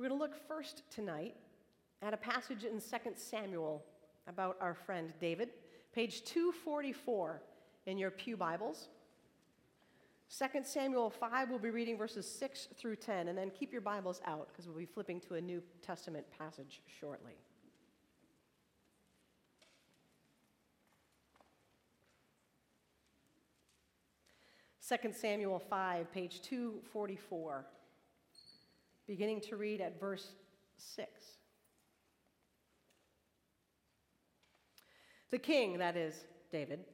We're going to look first tonight at a passage in 2 Samuel about our friend David, page 244 in your Pew Bibles. 2 Samuel 5, we'll be reading verses 6 through 10, and then keep your Bibles out because we'll be flipping to a New Testament passage shortly. 2 Samuel 5, page 244, beginning to read at verse 6. The king, that is, David,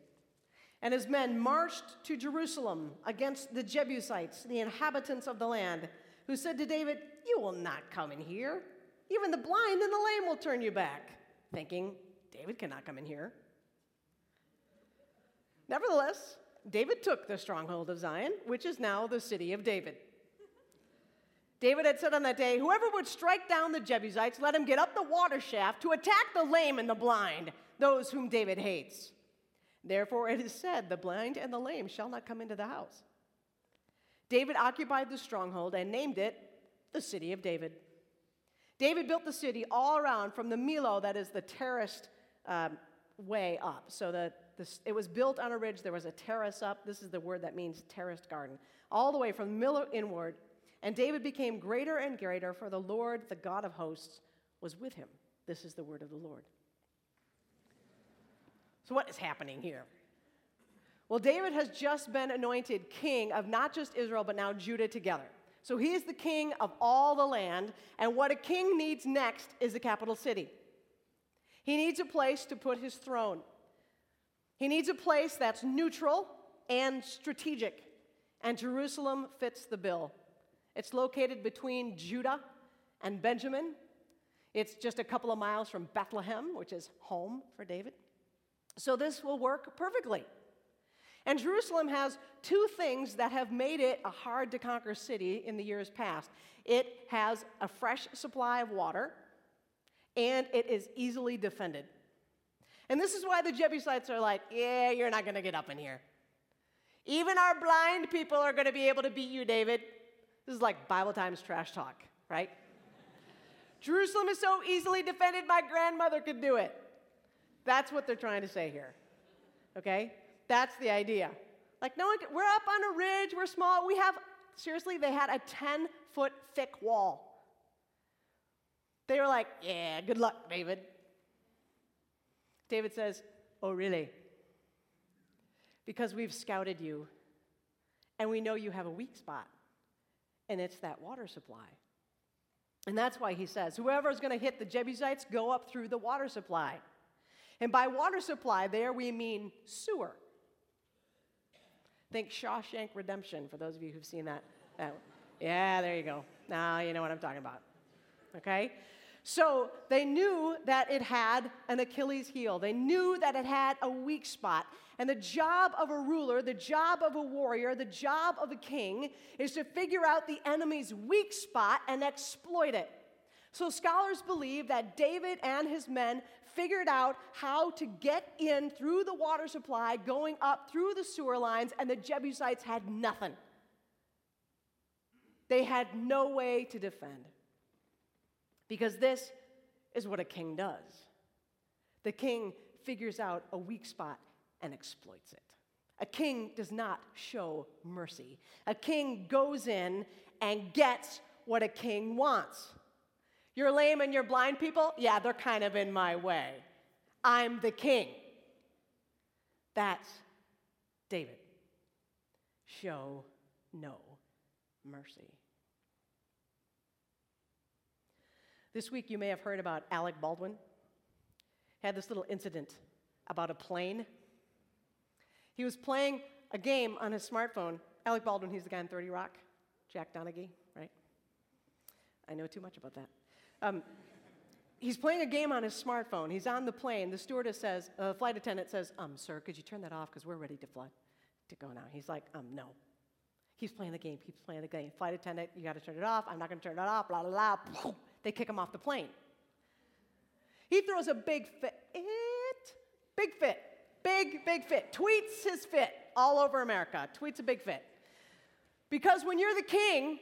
and his men marched to Jerusalem against the Jebusites, the inhabitants of the land, who said to David, You will not come in here. Even the blind and the lame will turn you back, thinking, David cannot come in here. Nevertheless, David took the stronghold of Zion, which is now the city of David. David had said on that day, Whoever would strike down the Jebusites, let him get up the water shaft to attack the lame and the blind, those whom David hates. Therefore it is said, The blind and the lame shall not come into the house. David occupied the stronghold and named it the city of David. David built the city all around from the Millo, that is the terraced um, way up. So the this, it was built on a ridge. There was a terrace up. This is the word that means terraced garden. All the way from Millo inward. And David became greater and greater, for the Lord, the God of hosts, was with him. This is the word of the Lord. So, what is happening here? Well, David has just been anointed king of not just Israel, but now Judah together. So he is the king of all the land, and what a king needs next is a capital city. He needs a place to put his throne. He needs a place that's neutral and strategic, and Jerusalem fits the bill. It's located between Judah and Benjamin. It's just a couple of miles from Bethlehem, which is home for David. So this will work perfectly. And Jerusalem has two things that have made it a hard to conquer city in the years past it has a fresh supply of water, and it is easily defended. And this is why the Jebusites are like, yeah, you're not going to get up in here. Even our blind people are going to be able to beat you, David. This is like Bible Times trash talk, right? Jerusalem is so easily defended, my grandmother could do it. That's what they're trying to say here. Okay? That's the idea. Like, no one, can, we're up on a ridge, we're small. We have, seriously, they had a 10 foot thick wall. They were like, yeah, good luck, David. David says, Oh, really? Because we've scouted you and we know you have a weak spot, and it's that water supply. And that's why he says, Whoever is going to hit the Jebusites, go up through the water supply. And by water supply, there we mean sewer. Think Shawshank Redemption, for those of you who've seen that. that yeah, there you go. Now you know what I'm talking about. Okay? So they knew that it had an Achilles heel. They knew that it had a weak spot. And the job of a ruler, the job of a warrior, the job of a king is to figure out the enemy's weak spot and exploit it. So scholars believe that David and his men figured out how to get in through the water supply, going up through the sewer lines, and the Jebusites had nothing. They had no way to defend. Because this is what a king does the king figures out a weak spot and exploits it. A king does not show mercy. A king goes in and gets what a king wants. You're lame and you're blind people? Yeah, they're kind of in my way. I'm the king. That's David. Show no mercy. This week, you may have heard about Alec Baldwin. Had this little incident about a plane. He was playing a game on his smartphone. Alec Baldwin, he's the guy in 30 Rock, Jack Donaghy, right? I know too much about that. Um, he's playing a game on his smartphone. He's on the plane. The stewardess says, uh, flight attendant says, um, sir, could you turn that off because we're ready to fly, to go now. He's like, um, no. Keeps playing the game, keeps playing the game. Flight attendant, you got to turn it off. I'm not going to turn it off, blah, blah, blah. They kick him off the plane. He throws a big fit. Big fit. Big, big fit. Tweets his fit all over America. Tweets a big fit. Because when you're the king,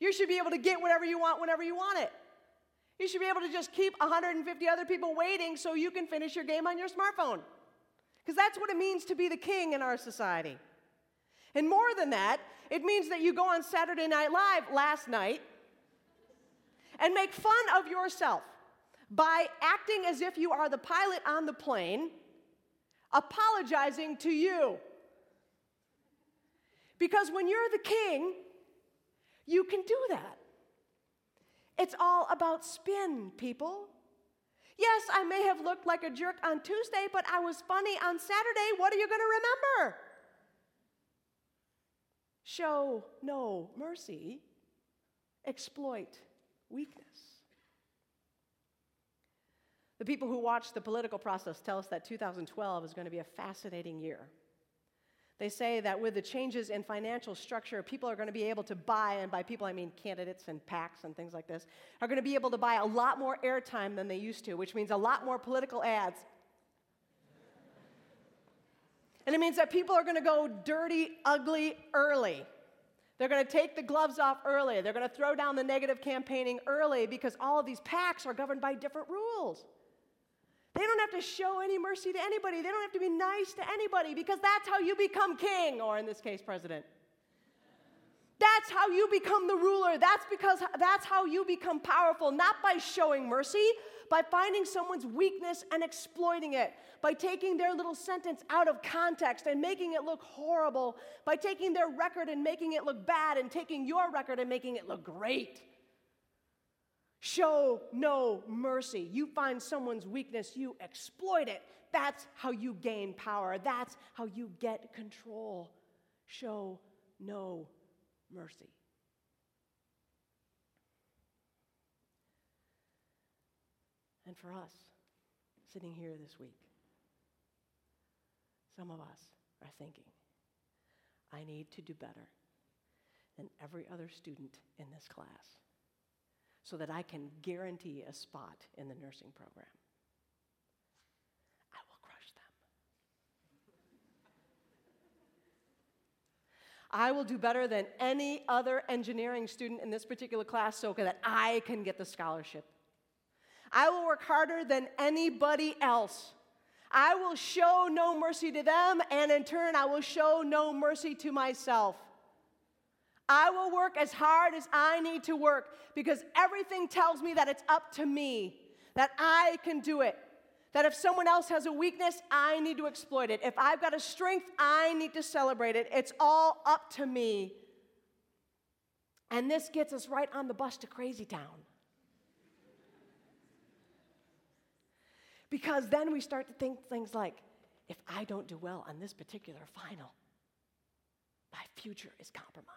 You should be able to get whatever you want whenever you want it. You should be able to just keep 150 other people waiting so you can finish your game on your smartphone. Because that's what it means to be the king in our society. And more than that, it means that you go on Saturday Night Live last night and make fun of yourself by acting as if you are the pilot on the plane, apologizing to you. Because when you're the king, you can do that. It's all about spin, people. Yes, I may have looked like a jerk on Tuesday, but I was funny on Saturday. What are you going to remember? Show no mercy, exploit weakness. The people who watch the political process tell us that 2012 is going to be a fascinating year. They say that with the changes in financial structure, people are going to be able to buy, and by people I mean candidates and PACs and things like this, are going to be able to buy a lot more airtime than they used to, which means a lot more political ads. and it means that people are going to go dirty, ugly early. They're going to take the gloves off early. They're going to throw down the negative campaigning early because all of these PACs are governed by different rules. They don't have to show any mercy to anybody. They don't have to be nice to anybody because that's how you become king, or in this case, president. That's how you become the ruler. That's because that's how you become powerful, not by showing mercy, by finding someone's weakness and exploiting it, by taking their little sentence out of context and making it look horrible, by taking their record and making it look bad, and taking your record and making it look great. Show no mercy. You find someone's weakness, you exploit it. That's how you gain power. That's how you get control. Show no mercy. And for us, sitting here this week, some of us are thinking, I need to do better than every other student in this class so that I can guarantee a spot in the nursing program. I will crush them. I will do better than any other engineering student in this particular class so that I can get the scholarship. I will work harder than anybody else. I will show no mercy to them, and in turn, I will show no mercy to myself. I will work as hard as I need to work because everything tells me that it's up to me, that I can do it. That if someone else has a weakness, I need to exploit it. If I've got a strength, I need to celebrate it. It's all up to me. And this gets us right on the bus to Crazy Town. Because then we start to think things like if I don't do well on this particular final, my future is compromised.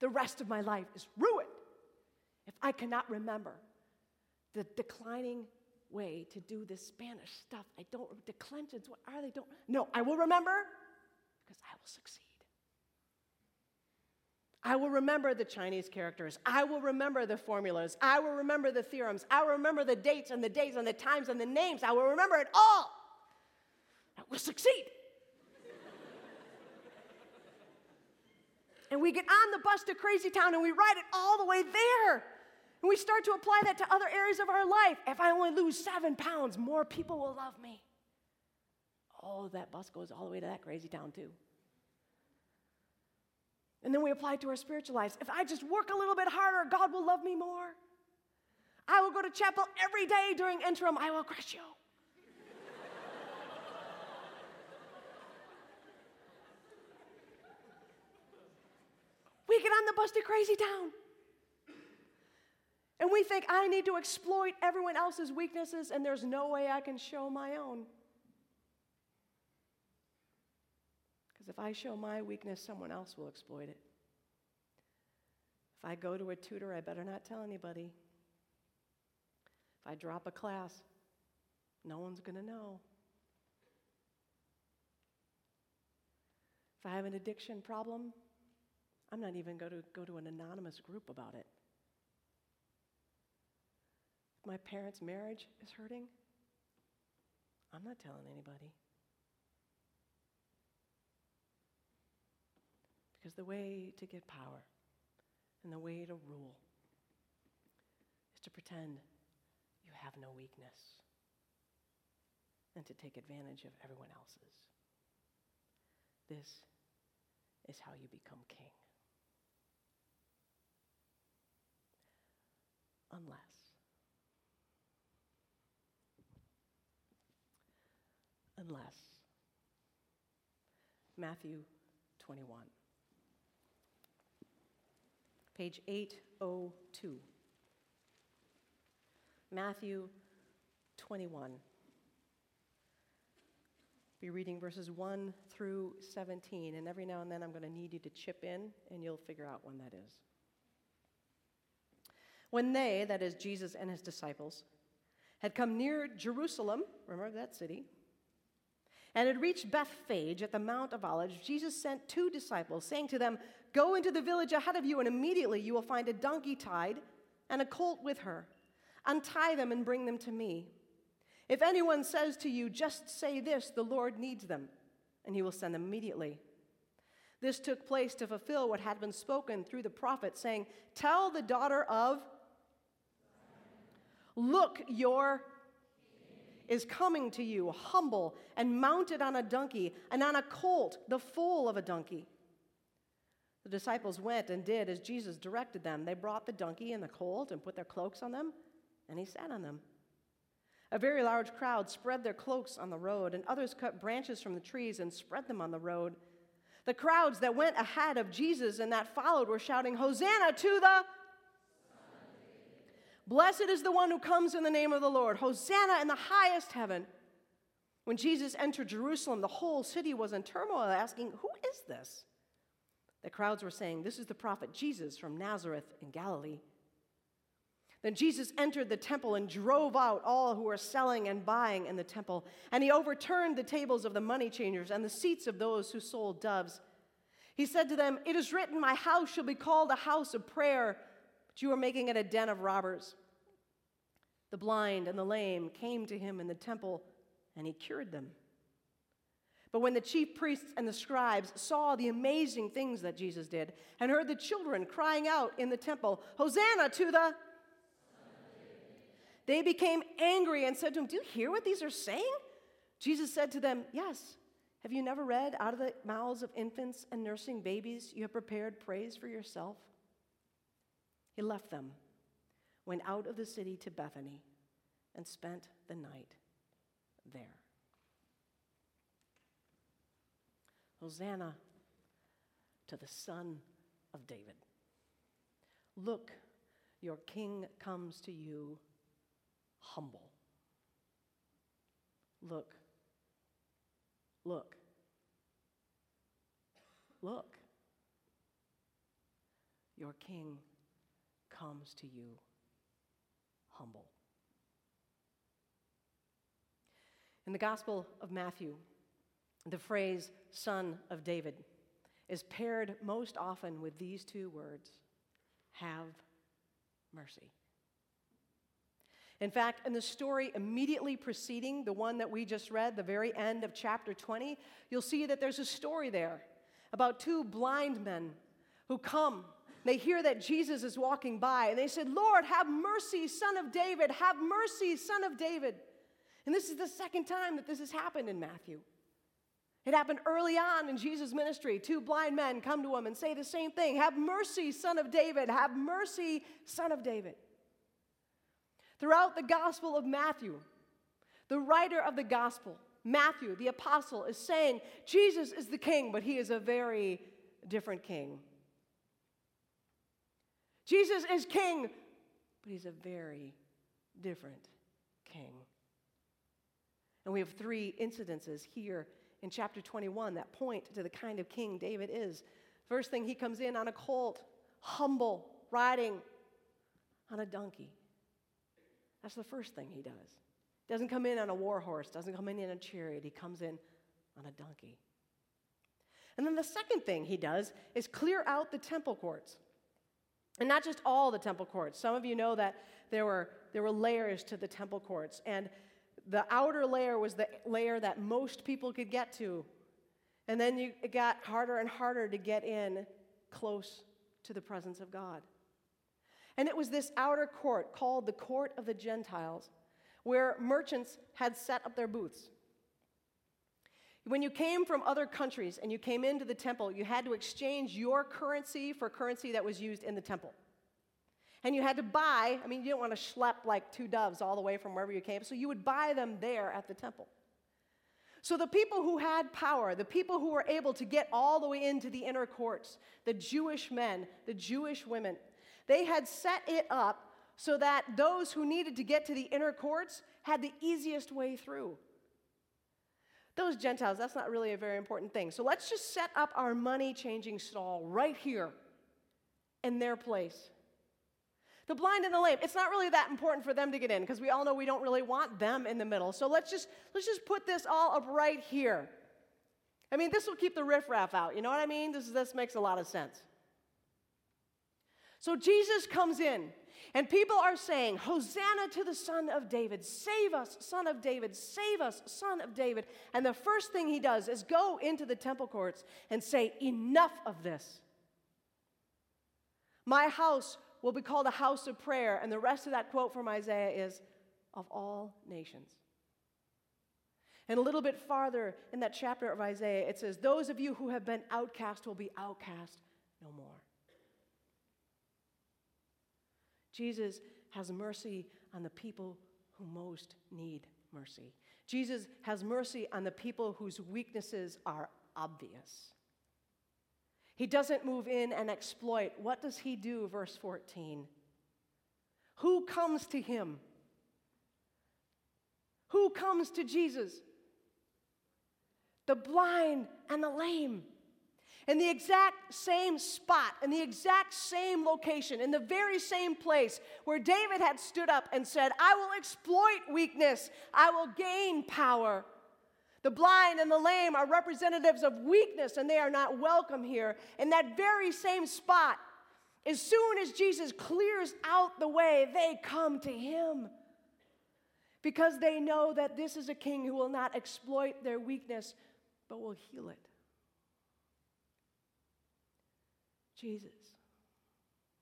The rest of my life is ruined if I cannot remember the declining way to do this Spanish stuff. I don't, declensions, what are they? Don't, no, I will remember because I will succeed. I will remember the Chinese characters. I will remember the formulas. I will remember the theorems. I will remember the dates and the days and the times and the names. I will remember it all. I will succeed. and we get on the bus to Crazy Town and we ride it all the way there. And we start to apply that to other areas of our life. If I only lose seven pounds, more people will love me. Oh, that bus goes all the way to that crazy town, too. And then we apply it to our spiritual lives. If I just work a little bit harder, God will love me more. I will go to chapel every day during interim. I will crush you. we get on the bus to crazy town. And we think I need to exploit everyone else's weaknesses, and there's no way I can show my own. Because if I show my weakness, someone else will exploit it. If I go to a tutor, I better not tell anybody. If I drop a class, no one's going to know. If I have an addiction problem, I'm not even going to go to an anonymous group about it. My parents' marriage is hurting, I'm not telling anybody. Because the way to get power and the way to rule is to pretend you have no weakness and to take advantage of everyone else's. This is how you become king. Unless unless Matthew 21. Page 802. Matthew 21. Be reading verses 1 through 17, and every now and then I'm going to need you to chip in, and you'll figure out when that is. When they, that is Jesus and his disciples, had come near Jerusalem, remember that city, and had reached Bethphage at the Mount of Olives, Jesus sent two disciples, saying to them, Go into the village ahead of you, and immediately you will find a donkey tied and a colt with her. Untie them and bring them to me. If anyone says to you, Just say this, the Lord needs them, and he will send them immediately. This took place to fulfill what had been spoken through the prophet, saying, Tell the daughter of Look, your is coming to you, humble and mounted on a donkey, and on a colt, the foal of a donkey. The disciples went and did as Jesus directed them. They brought the donkey and the colt and put their cloaks on them, and he sat on them. A very large crowd spread their cloaks on the road, and others cut branches from the trees and spread them on the road. The crowds that went ahead of Jesus and that followed were shouting, Hosanna to the Blessed is the one who comes in the name of the Lord. Hosanna in the highest heaven. When Jesus entered Jerusalem, the whole city was in turmoil, asking, Who is this? The crowds were saying, This is the prophet Jesus from Nazareth in Galilee. Then Jesus entered the temple and drove out all who were selling and buying in the temple. And he overturned the tables of the money changers and the seats of those who sold doves. He said to them, It is written, My house shall be called a house of prayer but you are making it a den of robbers. The blind and the lame came to him in the temple, and he cured them. But when the chief priests and the scribes saw the amazing things that Jesus did and heard the children crying out in the temple, Hosanna to the they became angry and said to him, Do you hear what these are saying? Jesus said to them, Yes. Have you never read, Out of the mouths of infants and nursing babies, you have prepared praise for yourself? He left them, went out of the city to Bethany, and spent the night there. Hosanna to the Son of David. Look, your king comes to you humble. Look, look, look. Your king comes to you humble. In the Gospel of Matthew, the phrase son of David is paired most often with these two words have mercy. In fact, in the story immediately preceding the one that we just read, the very end of chapter 20, you'll see that there's a story there about two blind men who come they hear that Jesus is walking by, and they said, Lord, have mercy, son of David, have mercy, son of David. And this is the second time that this has happened in Matthew. It happened early on in Jesus' ministry. Two blind men come to him and say the same thing Have mercy, son of David, have mercy, son of David. Throughout the Gospel of Matthew, the writer of the Gospel, Matthew, the apostle, is saying Jesus is the king, but he is a very different king. Jesus is king, but he's a very different king. And we have three incidences here in chapter 21 that point to the kind of king David is. First thing, he comes in on a colt, humble, riding on a donkey. That's the first thing he does. Doesn't come in on a war horse, doesn't come in in a chariot, he comes in on a donkey. And then the second thing he does is clear out the temple courts. And not just all the temple courts. Some of you know that there were, there were layers to the temple courts. And the outer layer was the layer that most people could get to. And then you, it got harder and harder to get in close to the presence of God. And it was this outer court called the Court of the Gentiles, where merchants had set up their booths. When you came from other countries and you came into the temple, you had to exchange your currency for currency that was used in the temple. And you had to buy, I mean, you didn't want to schlep like two doves all the way from wherever you came, so you would buy them there at the temple. So the people who had power, the people who were able to get all the way into the inner courts, the Jewish men, the Jewish women, they had set it up so that those who needed to get to the inner courts had the easiest way through. Those Gentiles, that's not really a very important thing. So let's just set up our money changing stall right here in their place. The blind and the lame, it's not really that important for them to get in because we all know we don't really want them in the middle. So let's just let's just put this all up right here. I mean, this will keep the riffraff out. You know what I mean? This, this makes a lot of sense. So Jesus comes in and people are saying, Hosanna to the Son of David. Save us, Son of David. Save us, Son of David. And the first thing he does is go into the temple courts and say, Enough of this. My house will be called a house of prayer. And the rest of that quote from Isaiah is, Of all nations. And a little bit farther in that chapter of Isaiah, it says, Those of you who have been outcast will be outcast no more. Jesus has mercy on the people who most need mercy. Jesus has mercy on the people whose weaknesses are obvious. He doesn't move in and exploit. What does he do? Verse 14. Who comes to him? Who comes to Jesus? The blind and the lame in the exact same spot, in the exact same location, in the very same place where David had stood up and said, I will exploit weakness, I will gain power. The blind and the lame are representatives of weakness, and they are not welcome here. In that very same spot, as soon as Jesus clears out the way, they come to him because they know that this is a king who will not exploit their weakness, but will heal it. Jesus,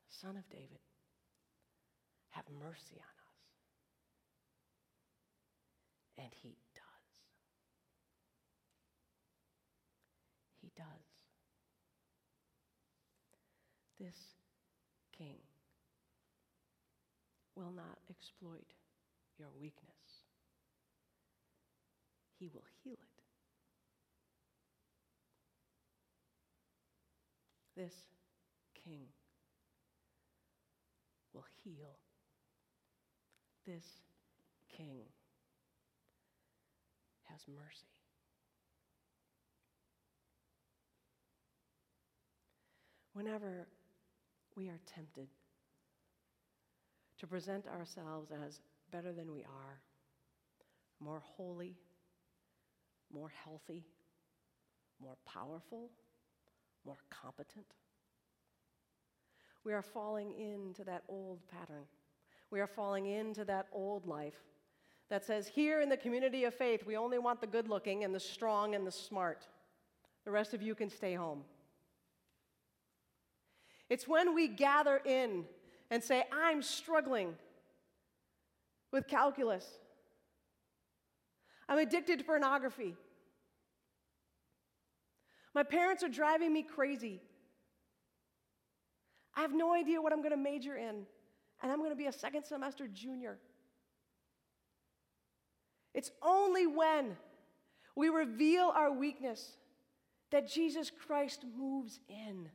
Son of David, have mercy on us. And he does. He does. This king will not exploit your weakness, he will heal it. This King will heal. This King has mercy. Whenever we are tempted to present ourselves as better than we are, more holy, more healthy, more powerful, more competent, we are falling into that old pattern. We are falling into that old life that says, here in the community of faith, we only want the good looking and the strong and the smart. The rest of you can stay home. It's when we gather in and say, I'm struggling with calculus. I'm addicted to pornography. My parents are driving me crazy. I have no idea what I'm going to major in, and I'm going to be a second semester junior. It's only when we reveal our weakness that Jesus Christ moves in.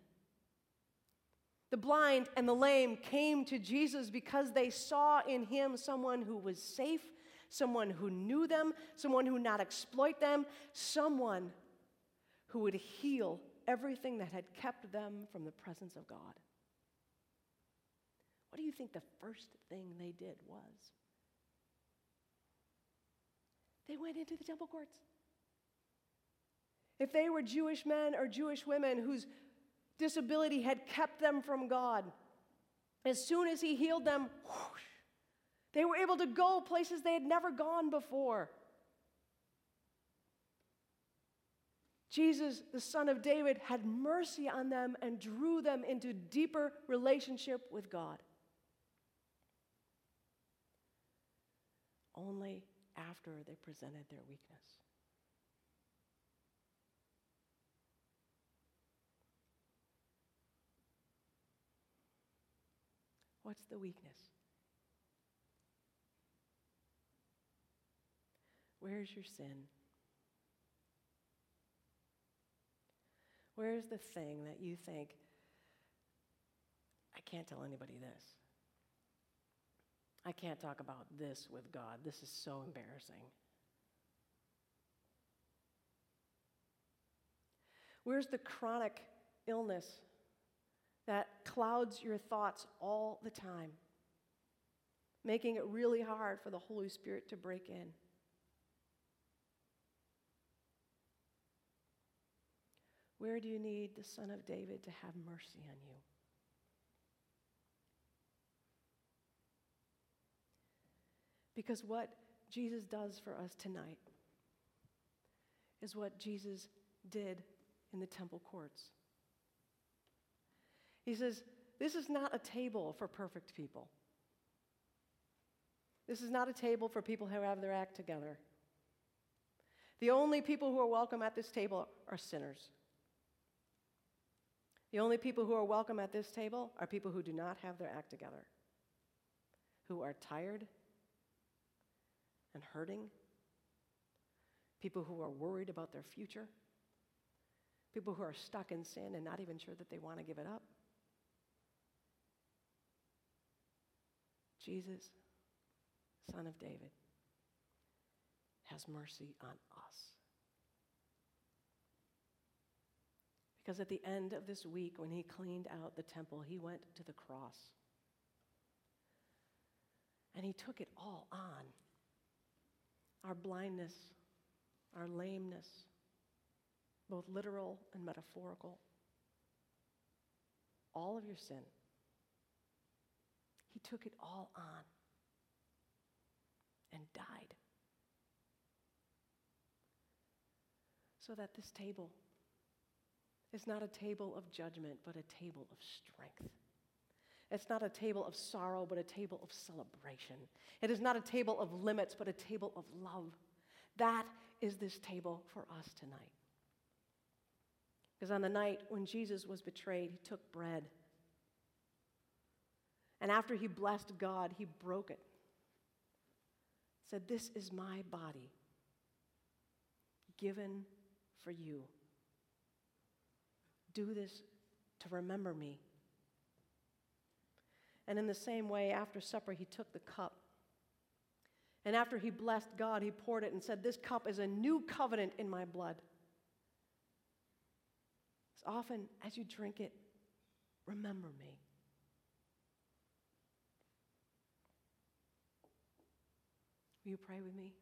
The blind and the lame came to Jesus because they saw in him someone who was safe, someone who knew them, someone who would not exploit them, someone who would heal everything that had kept them from the presence of God. What do you think the first thing they did was? They went into the temple courts. If they were Jewish men or Jewish women whose disability had kept them from God, as soon as He healed them, whoosh, they were able to go places they had never gone before. Jesus, the Son of David, had mercy on them and drew them into deeper relationship with God. Only after they presented their weakness. What's the weakness? Where's your sin? Where's the thing that you think, I can't tell anybody this? I can't talk about this with God. This is so embarrassing. Where's the chronic illness that clouds your thoughts all the time, making it really hard for the Holy Spirit to break in? Where do you need the Son of David to have mercy on you? Because what Jesus does for us tonight is what Jesus did in the temple courts. He says, This is not a table for perfect people. This is not a table for people who have their act together. The only people who are welcome at this table are sinners. The only people who are welcome at this table are people who do not have their act together, who are tired and hurting, people who are worried about their future, people who are stuck in sin and not even sure that they want to give it up. Jesus, Son of David, has mercy on us. Because at the end of this week, when he cleaned out the temple, he went to the cross. And he took it all on our blindness, our lameness, both literal and metaphorical, all of your sin. He took it all on and died. So that this table is not a table of judgment, but a table of strength. It's not a table of sorrow, but a table of celebration. It is not a table of limits, but a table of love. That is this table for us tonight. Because on the night when Jesus was betrayed, he took bread. And after he blessed God, he broke it. Said, This is my body given for you. Do this to remember me. And in the same way, after supper, he took the cup. And after he blessed God, he poured it and said, This cup is a new covenant in my blood. As often as you drink it, remember me. Will you pray with me?